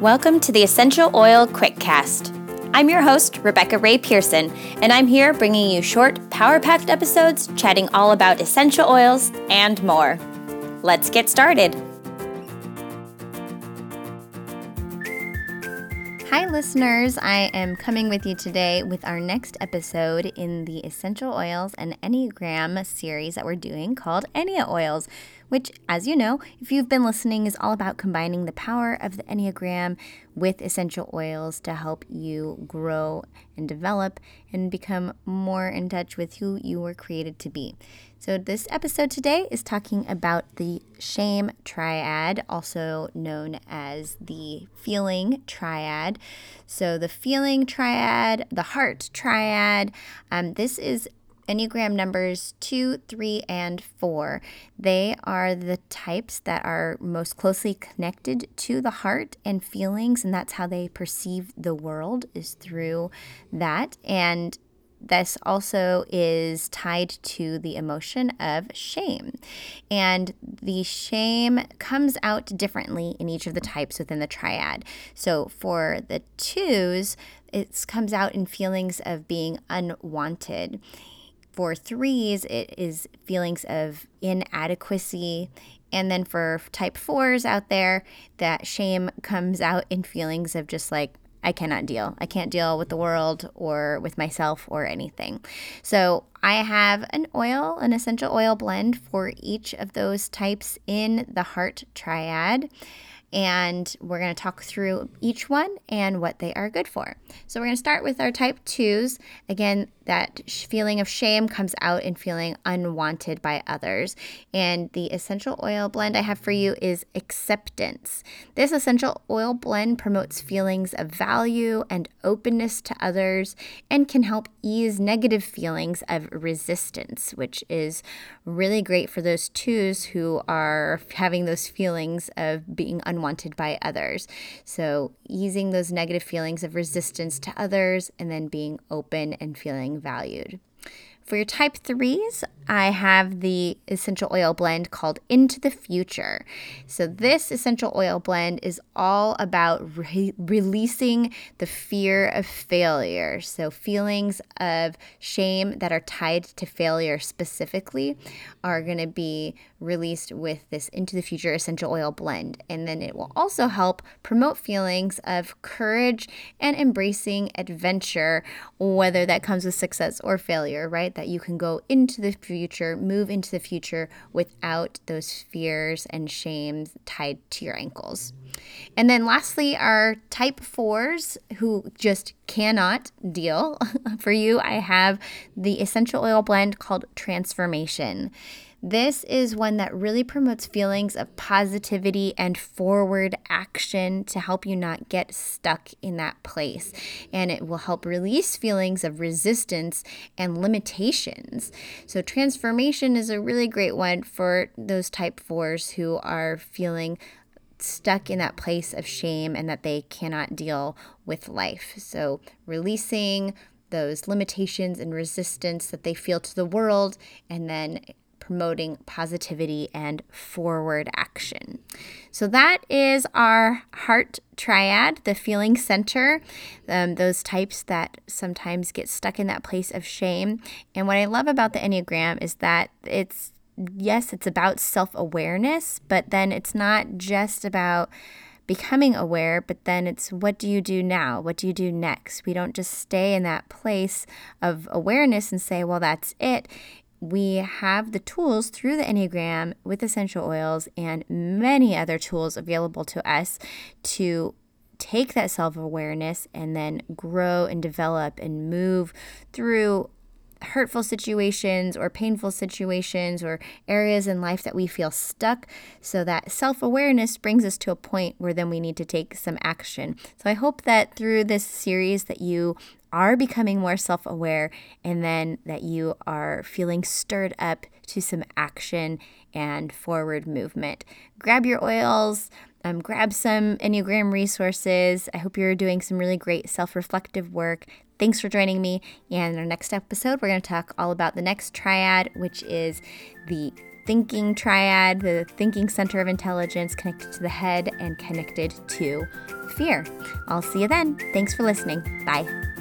Welcome to the Essential Oil Quickcast. I'm your host, Rebekah Rae Pearson, and I'm here bringing you short, power packed episodes chatting all about essential oils and more. Let's get started. Hi, listeners. I am coming with you today with our next episode in the Essential Oils and Enneagram series that we're doing called Ennea Oils which, as you know, if you've been listening, is all about combining the power of the Enneagram with essential oils to help you grow and develop and become more in touch with who you were created to be. So, this episode today is talking about the shame triad, also known as the feeling triad. So, the feeling triad, the heart triad, um, this is Enneagram numbers two, three, and four. They are the types that are most closely connected to the heart and feelings, and that's how they perceive the world, is through that. And this also is tied to the emotion of shame. And the shame comes out differently in each of the types within the triad. So for the twos, it comes out in feelings of being unwanted. For threes, it is feelings of inadequacy. And then for type fours out there, that shame comes out in feelings of just like, I cannot deal. I can't deal with the world or with myself or anything. So I have an oil, an essential oil blend for each of those types in the heart triad and we're going to talk through each one and what they are good for. So, we're going to start with our type twos. Again, that feeling of shame comes out in feeling unwanted by others. And the essential oil blend I have for you is acceptance. This essential oil blend promotes feelings of value and openness to others and can help ease negative feelings of resistance, which is really great for those twos who are having those feelings of being unwanted by others. So, easing those negative feelings of resistance to others and then being open and feeling valued. For your type threes, I have the essential oil blend called Into the Future. So, this essential oil blend is all about re- releasing the fear of failure. So, feelings of shame that are tied to failure specifically are going to be released with this Into the Future essential oil blend. And then it will also help promote feelings of courage and embracing adventure, whether that comes with success or failure, right? That you can go into the future, move into the future without those fears and shames tied to your ankles. And then lastly, our type fours who just cannot deal. For you, I have the essential oil blend called Transformation. This is one that really promotes feelings of positivity and forward action to help you not get stuck in that place. And it will help release feelings of resistance and limitations. So, transformation is a really great one for those type fours who are feeling stuck in that place of shame and that they cannot deal with life. So, releasing those limitations and resistance that they feel to the world, and then promoting positivity and forward action. So, that is our heart triad, the feeling center, um, those types that sometimes get stuck in that place of shame. And what I love about the Enneagram is that it's, yes, it's about self awareness, but then it's not just about becoming aware, but then it's what do you do now? What do you do next? We don't just stay in that place of awareness and say, well, that's it we have the tools through the Enneagram with essential oils and many other tools available to us to take that self awareness and then grow and develop and move through hurtful situations or painful situations or areas in life that we feel stuck. So that self awareness brings us to a point where then we need to take some action. So I hope that through this series that you are becoming more self aware and then that you are feeling stirred up to some action and forward movement. Grab your oils, um, grab some Enneagram resources. I hope you're doing some really great self reflective work. Thanks for joining me. And in our next episode, we're going to talk all about the next triad, which is the thinking triad, the thinking center of intelligence connected to the head and connected to fear. I'll see you then. Thanks for listening. Bye.